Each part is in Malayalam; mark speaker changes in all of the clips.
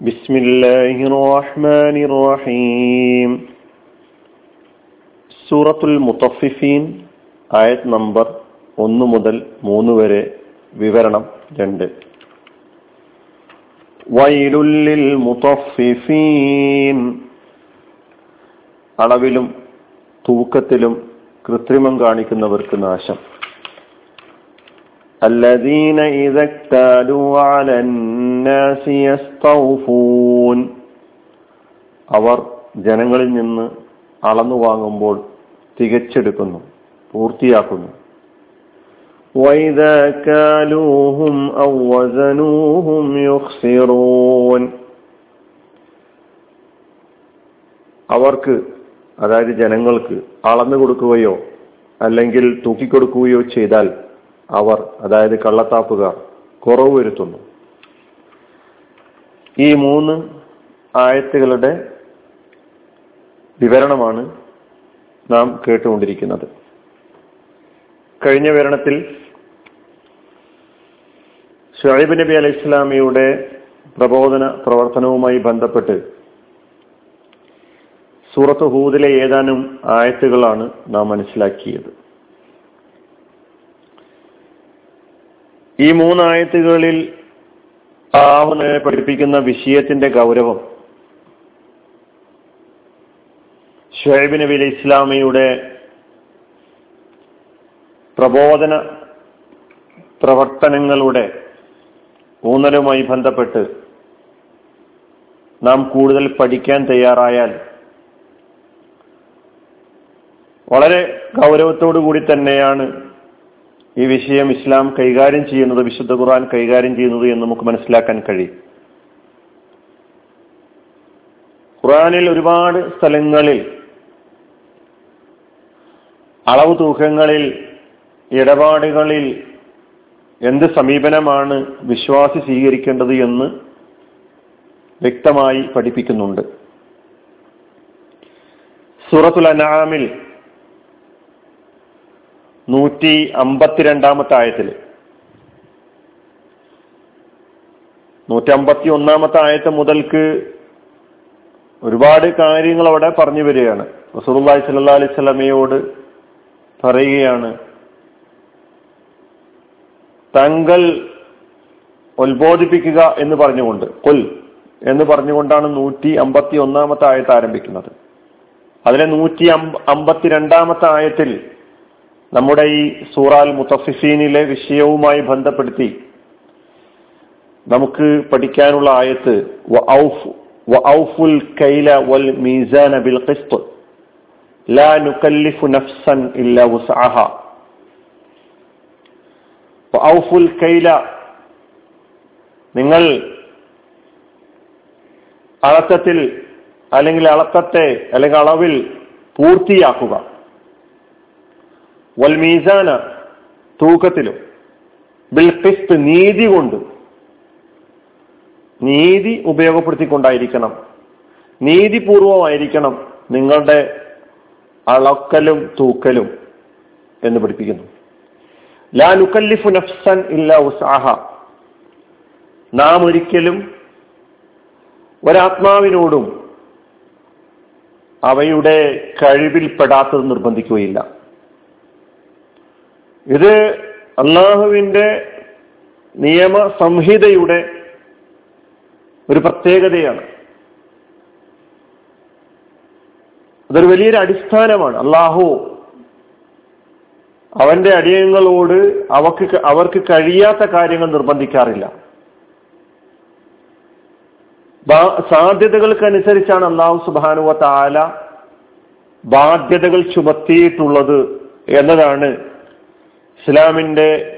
Speaker 1: بسم الله الرحمن الرحيم സൂറത്തുൽ മുത്തഫിഫീൻ ആയത് നമ്പർ ഒന്ന് മുതൽ മൂന്ന് വരെ വിവരണം രണ്ട് വൈലുല്ലിൽ മുത്തഫിഫീൻ അളവിലും തൂക്കത്തിലും കൃത്രിമം കാണിക്കുന്നവർക്ക് നാശം الذين إذا اكتالوا على الناس يستوفون അവർ ജനങ്ങളിൽ നിന്ന് അളന്നു വാങ്ങുമ്പോൾ തികച്ചെടുക്കുന്നു പൂർത്തിയാക്കുന്നു وإذا كالوهم أو وزنوهم يخسرون അവർക്ക് അതായത് ജനങ്ങൾക്ക് അളന്നു കൊടുക്കുകയോ അല്ലെങ്കിൽ തൂക്കിക്കൊടുക്കുകയോ ചെയ്താൽ അവർ അതായത് കള്ളത്താപ്പുകാർ കുറവ് വരുത്തുന്നു. ഈ മൂന്ന് ആയത്തുകളുടെ വിവരണമാണ് നാം കേട്ടുകൊണ്ടിരിക്കുന്നത്. കഴിഞ്ഞ വിവരണത്തിൽ ഷുഹൈബ് നബി അലൈഹി ഇസ്ലാമിയുടെ പ്രബോധന പ്രവർത്തനവുമായി ബന്ധപ്പെട്ട് സൂറത്ത് ഹൂദിലെ ഏതാനും ആയത്തുകളാണ് നാം മനസ്സിലാക്കിയത്. ഈ മൂന്നായത്തുകളിൽ ആവനെ പഠിപ്പിക്കുന്ന വിഷയത്തിന്റെ ഗൗരവം. ഷുഹൈബ് നബി അലി ഇസ്ലാമിയുടെ പ്രബോധന പ്രവർത്തനങ്ങളുടെ ഊന്നലുമായി ബന്ധപ്പെട്ട് നാം കൂടുതൽ പഠിക്കാൻ തയ്യാറായാൽ വളരെ ഗൗരവത്തോടു കൂടി തന്നെയാണ് ഈ വിഷയം ഇസ്ലാം കൈകാര്യം ചെയ്യുന്നത് വിശുദ്ധ ഖുർആൻ കൈകാര്യം ചെയ്യുന്നത് എന്ന് നമുക്ക് മനസ്സിലാക്കാൻ കഴിയും. ഖുറാനിൽ ഒരുപാട് സ്ഥലങ്ങളിൽ അളവ് തൂക്കങ്ങളിൽ ഇടപാടുകളിൽ എന്ത് സമീപനമാണ് വിശ്വാസി സ്വീകരിക്കേണ്ടത് എന്ന് വ്യക്തമായി പഠിപ്പിക്കുന്നുണ്ട്. സൂറത്തുൽ അനാമിൽ നൂറ്റി അമ്പത്തിരണ്ടാമത്തെ ആയത്തിൽ. നൂറ്റി അമ്പത്തി ഒന്നാമത്തെ ആയത്ത് മുതൽക്ക് ഒരുപാട് കാര്യങ്ങൾ അവിടെ പറഞ്ഞു വരികയാണ്. റസൂലുള്ളാഹി സ്വല്ലല്ലാഹി അലൈഹി സ്വലമയോട് പറയുകയാണ് തങ്ങൾ ഉത്ബോധിപ്പിക്കുക എന്ന് പറഞ്ഞുകൊണ്ട് കൊൽ എന്ന് പറഞ്ഞുകൊണ്ടാണ് നൂറ്റി അമ്പത്തി ഒന്നാമത്തെ ആയത്ത് ആരംഭിക്കുന്നത്. അതിലെ നൂറ്റി അമ്പത്തിരണ്ടാമത്തെ ആയത്തിൽ നമ്മുടെ ഈ സൂറാൽ മുത്തഫിഫീനിലെ വിഷയവുമായി ബന്ധപ്പെടുത്തി നമുക്ക് പഠിക്കാനുള്ള ആയത്ത് കൈല വൽ മീസാന ബിൽ ലാ നുകല്ലിഫു നഫ്സൻ ഇല്ല കൈല നിങ്ങൾ അളത്തത്തിൽ അല്ലെങ്കിൽ അളക്കത്തെ അല്ലെങ്കിൽ അളവിൽ പൂർത്തിയാക്കുക. വൽമീസാന തൂക്കത്തിലും. ബിൽ ഖിസ്ത് നീതി കൊണ്ട്. നീതി ഉപയോഗപ്പെടുത്തിക്കൊണ്ടായിരിക്കണം. നീതിപൂർവമായിരിക്കണം നിങ്ങളുടെ അളക്കലും തൂക്കലും എന്ന് പഠിപ്പിക്കുന്നു. ലാ നുക്കല്ലിഫു നഫ്സൻ ഇല്ല ഉസാഹ നാം ഒരിക്കലും ഒരാത്മാവിനോടും അവയുടെ കഴിവിൽപ്പെടാത്തത് നിർബന്ധിക്കുകയില്ല. ഇത് അള്ളാഹുവിന്റെ നിയമ സംഹിതയുടെ ഒരു പ്രത്യേകതയാണ്. അതൊരു വലിയൊരു അടിസ്ഥാനമാണ്. അള്ളാഹു അവന്റെ അടിയങ്ങളോട് അവക്ക് അവർക്ക് കഴിയാത്ത കാര്യങ്ങൾ നിർബന്ധിക്കാറില്ല. സാധ്യതകൾക്കനുസരിച്ചാണ് അള്ളാഹു സുബാനുവ താല ബാധ്യതകൾ ചുമത്തിയിട്ടുള്ളത് എന്നതാണ് ഇസ്ലാമിന്റെ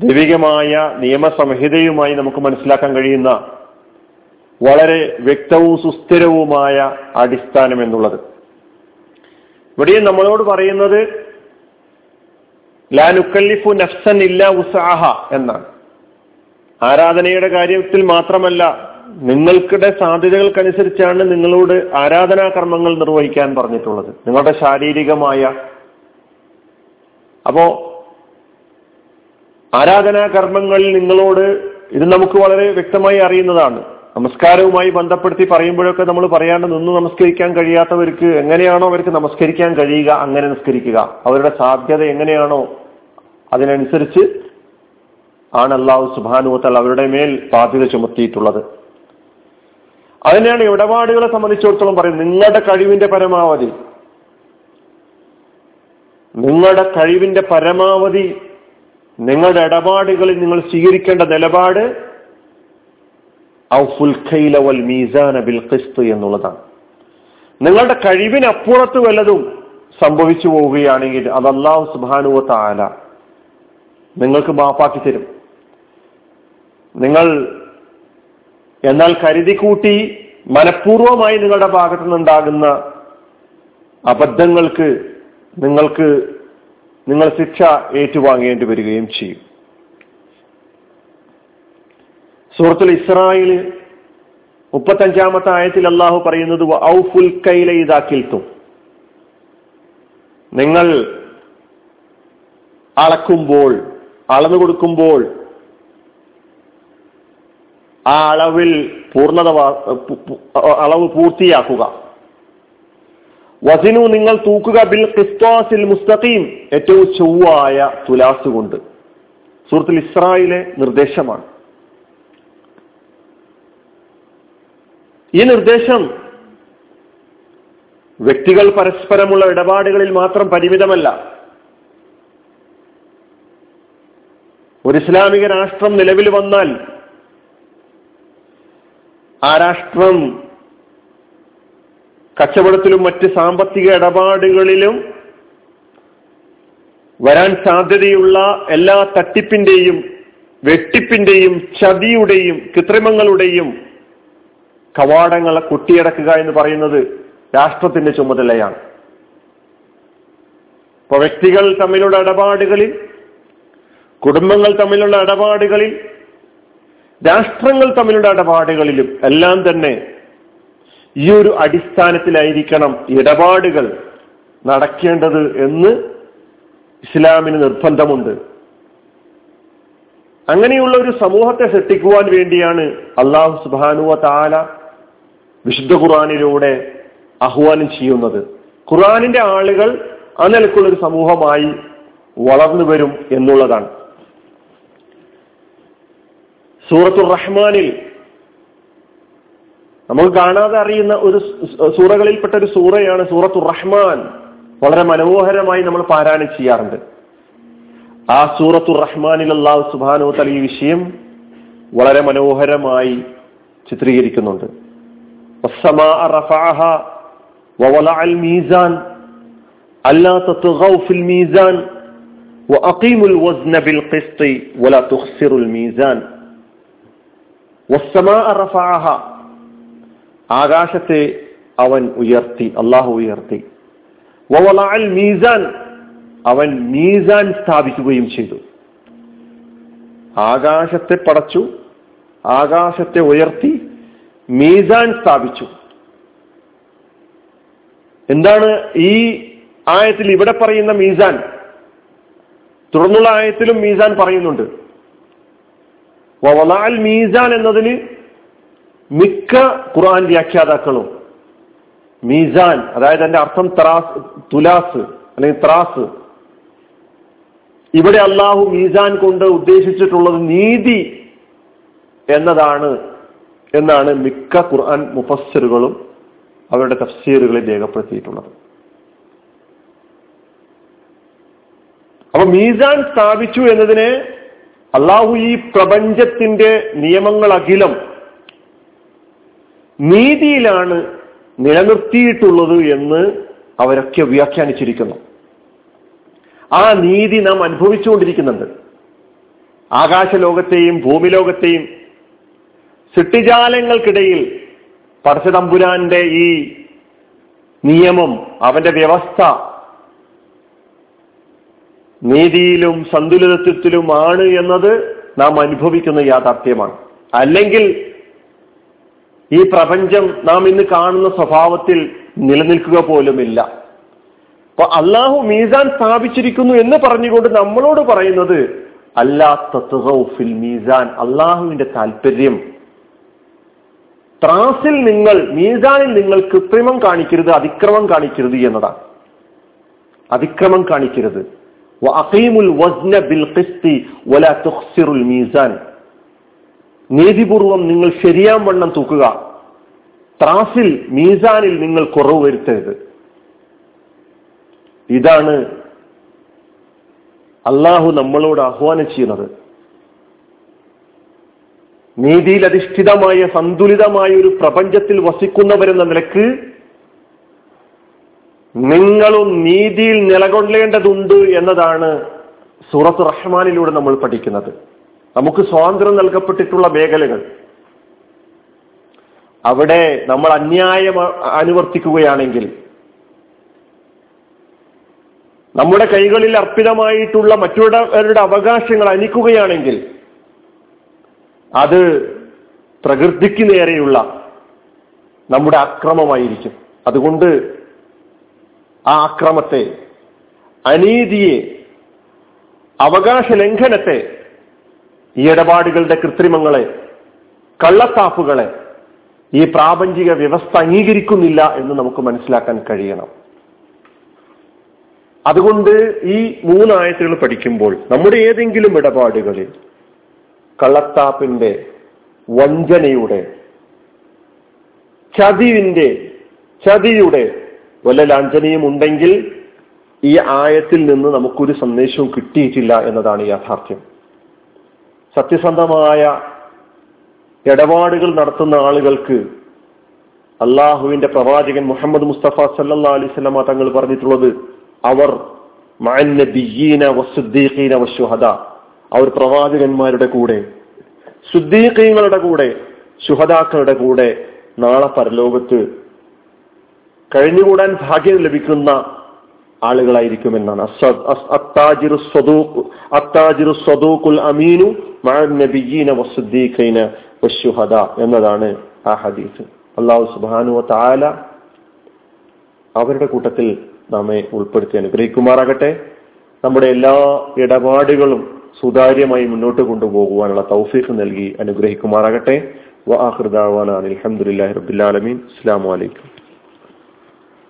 Speaker 1: ദൈവികമായ നിയമസംഹിതയുമായി നമുക്ക് മനസ്സിലാക്കാൻ കഴിയുന്ന വളരെ വ്യക്തവും സുസ്ഥിരവുമായ അടിസ്ഥാനം എന്നുള്ളത്. ഇവിടെയും നമ്മളോട് പറയുന്നത് ലാനുക്കല്ലിഫു നഫ്സൻ ഇല്ല ഉസാഹ എന്നാണ്. ആരാധനയുടെ കാര്യത്തിൽ മാത്രമല്ല നിങ്ങൾക്കിടെ സാധ്യതകൾക്കനുസരിച്ചാണ് നിങ്ങളോട് ആരാധനാ കർമ്മങ്ങൾ നിർവഹിക്കാൻ പറഞ്ഞിട്ടുള്ളത്. നിങ്ങളുടെ ശാരീരികമായ അപ്പോ ആരാധനാ കർമ്മങ്ങളിൽ നിങ്ങളോട് ഇത് നമുക്ക് വളരെ വ്യക്തമായി അറിയുന്നതാണ്. നമസ്കാരവുമായി ബന്ധപ്പെടുത്തി പറയുമ്പോഴൊക്കെ നമ്മൾ പറയാണ്ട് നിന്ന് നമസ്കരിക്കാൻ കഴിയാത്തവർക്ക് എങ്ങനെയാണോ അവർക്ക് നമസ്കരിക്കാൻ കഴിയുക അങ്ങനെ നമസ്കരിക്കുക അവരുടെ സാധ്യത എങ്ങനെയാണോ അതിനനുസരിച്ച് ആണ് അള്ളാഹു സുബാനുവത്തൽ അവരുടെ മേൽ ബാധ്യത ചുമത്തിയിട്ടുള്ളത്. അതിനെയാണ് ഇടപാടുകളെ സംബന്ധിച്ചിടത്തോളം പറയുന്നത്. നിങ്ങളുടെ കഴിവിന്റെ പരമാവധി. നിങ്ങളുടെ കഴിവിന്റെ പരമാവധി നിങ്ങളുടെ ഇടപാടുകളിൽ നിങ്ങൾ സ്വീകരിക്കേണ്ട നിലപാട് വൽ മീസാന ബിൽ എന്നുള്ളതാണ്. നിങ്ങളുടെ കഴിവിനപ്പുറത്ത് വല്ലതും സംഭവിച്ചു പോവുകയാണെങ്കിൽ അത് അള്ളാഹു സുബാനുവ താല നിങ്ങൾക്ക് മാപ്പാക്കി തരും. നിങ്ങൾ എന്നാൽ കരുതി കൂട്ടി മനഃപൂർവമായി നിങ്ങളുടെ ഭാഗത്തു നിന്നുണ്ടാകുന്ന അബദ്ധങ്ങൾക്ക് നിങ്ങൾക്ക് നിങ്ങൾ ശിക്ഷ ഏറ്റുവാങ്ങേണ്ടി വരികയും ചെയ്യും. സുഹൃത്തുൽ ഇസ്രായേൽ മുപ്പത്തഞ്ചാമത്തെ ആയത്തിൽ അള്ളാഹു പറയുന്നത് ഔഫുൽ കൈല ഇതാക്കിൽത്തും നിങ്ങൾ അളക്കുമ്പോൾ അളന്നു കൊടുക്കുമ്പോൾ ആ അളവിൽ പൂർണത അളവ് പൂർത്തിയാക്കുക. വസിനു നിങ്ങൾ തൂക്കുക ബിൽ ക്രിസ്തോസിൽ മുസ്തഖീം. ഏറ്റവും ചൊവ്വായ തുലാസ് കൊണ്ട്. സുഹൃത്തിൽ ഇസ്രായേലെ നിർദ്ദേശമാണ്. ഈ നിർദ്ദേശം വ്യക്തികൾ പരസ്പരമുള്ള ഇടപാടുകളിൽ മാത്രം പരിമിതമല്ല. ഒരു ഇസ്ലാമിക രാഷ്ട്രം നിലവിൽ വന്നാൽ ആ രാഷ്ട്രം കച്ചവടത്തിലും മറ്റ് സാമ്പത്തിക ഇടപാടുകളിലും വരാൻ സാധ്യതയുള്ള എല്ലാ തട്ടിപ്പിന്റെയും വെട്ടിപ്പിന്റെയും ചതിയുടെയും കൃത്രിമങ്ങളുടെയും കവാടങ്ങളെ കൊട്ടിയടക്കുക എന്ന് പറയുന്നത് രാഷ്ട്രത്തിന്റെ ചുമതലയാണ്. ഇപ്പൊ വ്യക്തികൾ തമ്മിലുള്ള ഇടപാടുകളിൽ കുടുംബങ്ങൾ തമ്മിലുള്ള ഇടപാടുകളിൽ രാഷ്ട്രങ്ങൾ തമ്മിലുള്ള ഇടപാടുകളിലും എല്ലാം തന്നെ ഈ ഒരു അടിസ്ഥാനത്തിലായിരിക്കണം ഇടപാടുകൾ നടക്കേണ്ടത് എന്ന് ഇസ്ലാമിന് നിർബന്ധമുണ്ട്. അങ്ങനെയുള്ള ഒരു സമൂഹത്തെ സൃഷ്ടിക്കുവാൻ വേണ്ടിയാണ് അള്ളാഹു സുബാനുവ താല വിശുദ്ധ ഖുറാനിലൂടെ ആഹ്വാനം ചെയ്യുന്നത്. ഖുറാനിന്റെ ആളുകൾ ആ നിലക്കുള്ള ഒരു സമൂഹമായി വളർന്നു വരും എന്നുള്ളതാണ്. സൂറത്തുർ റഹ്മാനിൽ നമുക്ക് കാണാതെ അറിയുന്ന ഒരു സൂറകളിൽപ്പെട്ട ഒരു സൂറയാണ് സൂറത്തുർ റഹ്മാൻ വളരെ മനോഹരമായി നമ്മൾ പാരായണം ചെയ്യാറുണ്ട് ആ സൂറത്തുർ റഹ്മാനിൽ അള്ളാഹു സുബാനു തല ഈ വിഷയം വളരെ മനോഹരമായി ചിത്രീകരിക്കുന്നുണ്ട് മീസാൻ അല്ലാ തത്ഗൗ ഫിൽ മീസാൻ وأقيموا الوزن بالقسط ولا تخسروا الميزان ആകാശത്തെ അവൻ ഉയർത്തി അള്ളാഹു ഉയർത്തി. മീസാൻ അവൻ മീസാൻ സ്ഥാപിക്കുകയും ചെയ്തു. ആകാശത്തെ പടച്ചു ആകാശത്തെ ഉയർത്തി മീസാൻ സ്ഥാപിച്ചു. എന്താണ് ഈ ആയത്തിൽ ഇവിടെ പറയുന്ന മീസാൻ? തുടർന്നുള്ള ആയത്തിലും മീസാൻ പറയുന്നുണ്ട്. വവലാൽ മീസാൻ എന്നതിന് മിക്ക ഖുർആൻ വ്യാഖ്യാതാക്കളും മീസാൻ അതായത് എന്റെ അർത്ഥം ത്രാസ് തുലാസ് അല്ലെങ്കിൽ ത്രാസ്. ഇവിടെ അള്ളാഹു മീസാൻ കൊണ്ട് ഉദ്ദേശിച്ചിട്ടുള്ളത് നീതി എന്നതാണ് എന്നാണ് മിക്ക ഖുർആൻ മുഫസ്സറുകളും അവരുടെ തഫ്സീറുകളിൽ രേഖപ്പെടുത്തിയിട്ടുള്ളത്. അപ്പൊ മീസാൻ സ്ഥാപിച്ചു എന്നതിനെ അള്ളാഹു ഈ പ്രപഞ്ചത്തിന്റെ നിയമങ്ങൾ അഖിലം നീതിയിലാണ് നിലനിർത്തിയിട്ടുള്ളത് എന്ന് അവരൊക്കെ വ്യാഖ്യാനിച്ചിരിക്കുന്നു. ആ നീതി നാം അനുഭവിച്ചുകൊണ്ടിരിക്കുന്നുണ്ട്. ആകാശലോകത്തെയും ഭൂമിലോകത്തെയും സിട്ടിജാലങ്ങൾക്കിടയിൽ പടച്ചതമ്പുരാന്റെ ഈ നിയമം അവന്റെ വ്യവസ്ഥ നീതിയിലും സന്തുലിതത്വത്തിലുമാണ് എന്നത് നാം അനുഭവിക്കുന്ന യാഥാർത്ഥ്യമാണ്. അല്ലെങ്കിൽ ഈ പ്രപഞ്ചം നാം ഇന്ന് കാണുന്ന സ്വഭാവത്തിൽ നിലനിൽക്കുക പോലുമില്ല. അപ്പൊ അള്ളാഹു മീസാൻ സ്ഥാപിച്ചിരിക്കുന്നു എന്ന് പറഞ്ഞുകൊണ്ട് നമ്മളോട് പറയുന്നത് അല്ലാ ഫിൽ മീസാൻ. അള്ളാഹുവിന്റെ താല്പര്യം ത്രാസിൽ നിങ്ങൾ മീസാനിൽ നിങ്ങൾ കൃത്രിമം കാണിക്കരുത് അതിക്രമം കാണിക്കരുത് എന്നതാണ്. അതിക്രമം കാണിക്കരുത്. വസ്ന ബിൽ മീസാൻ. നീതിപൂർവം നിങ്ങൾ ശരിയാം വണ്ണം തൂക്കുക. ത്രാസിൽ മീസാനിൽ നിങ്ങൾ കുറവ് വരുത്തരുത്. ഇതാണ് അള്ളാഹു നമ്മളോട് ആഹ്വാനം ചെയ്യുന്നത്. നീതിയിൽ അധിഷ്ഠിതമായ സന്തുലിതമായ ഒരു പ്രപഞ്ചത്തിൽ വസിക്കുന്നവരെന്ന നിലയ്ക്ക് നിങ്ങളും നീതിയിൽ നിലകൊള്ളേണ്ടതുണ്ട് എന്നതാണ് സൂറത്ത് റഹ്മാനിലൂടെ നമ്മൾ പഠിക്കുന്നത്. നമുക്ക് സ്വാതന്ത്ര്യം നൽകപ്പെട്ടിട്ടുള്ള മേഖലകൾ. അവിടെ നമ്മൾ അന്യായം അനുവർത്തിക്കുകയാണെങ്കിൽ നമ്മുടെ കൈകളിൽ അർപ്പിതമായിട്ടുള്ള മറ്റുള്ളവരുടെ അവകാശങ്ങൾ അനിക്കുകയാണെങ്കിൽ അത് പ്രകൃതിക്ക് നേരെയുള്ള നമ്മുടെ അക്രമമായിരിക്കും. അതുകൊണ്ട് ആ അക്രമത്തെ അനീതിയെ അവകാശ ലംഘനത്തെ ഈ ഇടപാടുകളുടെ കൃത്രിമങ്ങളെ കള്ളത്താപ്പുകളെ ഈ പ്രാപഞ്ചിക വ്യവസ്ഥ അംഗീകരിക്കുന്നില്ല എന്ന് നമുക്ക് മനസ്സിലാക്കാൻ കഴിയണം. അതുകൊണ്ട് ഈ മൂന്നായത്തുകൾ പഠിക്കുമ്പോൾ നമ്മുടെ ഏതെങ്കിലും ഇടപാടുകളിൽ കള്ളത്താപ്പിന്റെ വഞ്ചനയുടെ ചതിവിന്റെ ചതിയുടെ വല്ല ലാഞ്ചനയും ഉണ്ടെങ്കിൽ ഈ ആയത്തിൽ നിന്ന് നമുക്കൊരു സന്ദേശവും കിട്ടിയിട്ടില്ല എന്നതാണ് യാഥാർത്ഥ്യം. സത്യസന്ധമായ ഇടപാടുകൾ നടത്തുന്ന ആളുകൾക്ക് അള്ളാഹുവിന്റെ പ്രവാചകൻ മുഹമ്മദ് മുസ്തഫ സല്ലാ അലൈവല്ല തങ്ങൾ പറഞ്ഞിട്ടുള്ളത് അവർ അവർ പ്രവാചകന്മാരുടെ കൂടെ ശുദ്ധീകങ്ങളുടെ കൂടെ ശുഹദാക്കളുടെ കൂടെ നാളെ പരലോകത്ത് കഴിഞ്ഞുകൂടാൻ ഭാഗ്യം ലഭിക്കുന്ന ആളുകളായിരിക്കുമെന്നാണ്. അമീനു എന്നതാണ് ആ ഹദീസ്. അള്ളാഹു സുബാനു താല അവരുടെ കൂട്ടത്തിൽ നമ്മെ ഉൾപ്പെടുത്തി അനുഗ്രഹിക്കുമാറാകട്ടെ. നമ്മുടെ എല്ലാ ഇടപാടുകളും സുതാര്യമായി മുന്നോട്ട് കൊണ്ടുപോകുവാനുള്ള തൗഫീഖ് നൽകി അനുഗ്രഹിക്കുമാറാകട്ടെ. വാഹൃദാവാനാണ് അലഹമുല്ലാ റബുല്ലാലമീൻ അസ്സാം വലൈക്കും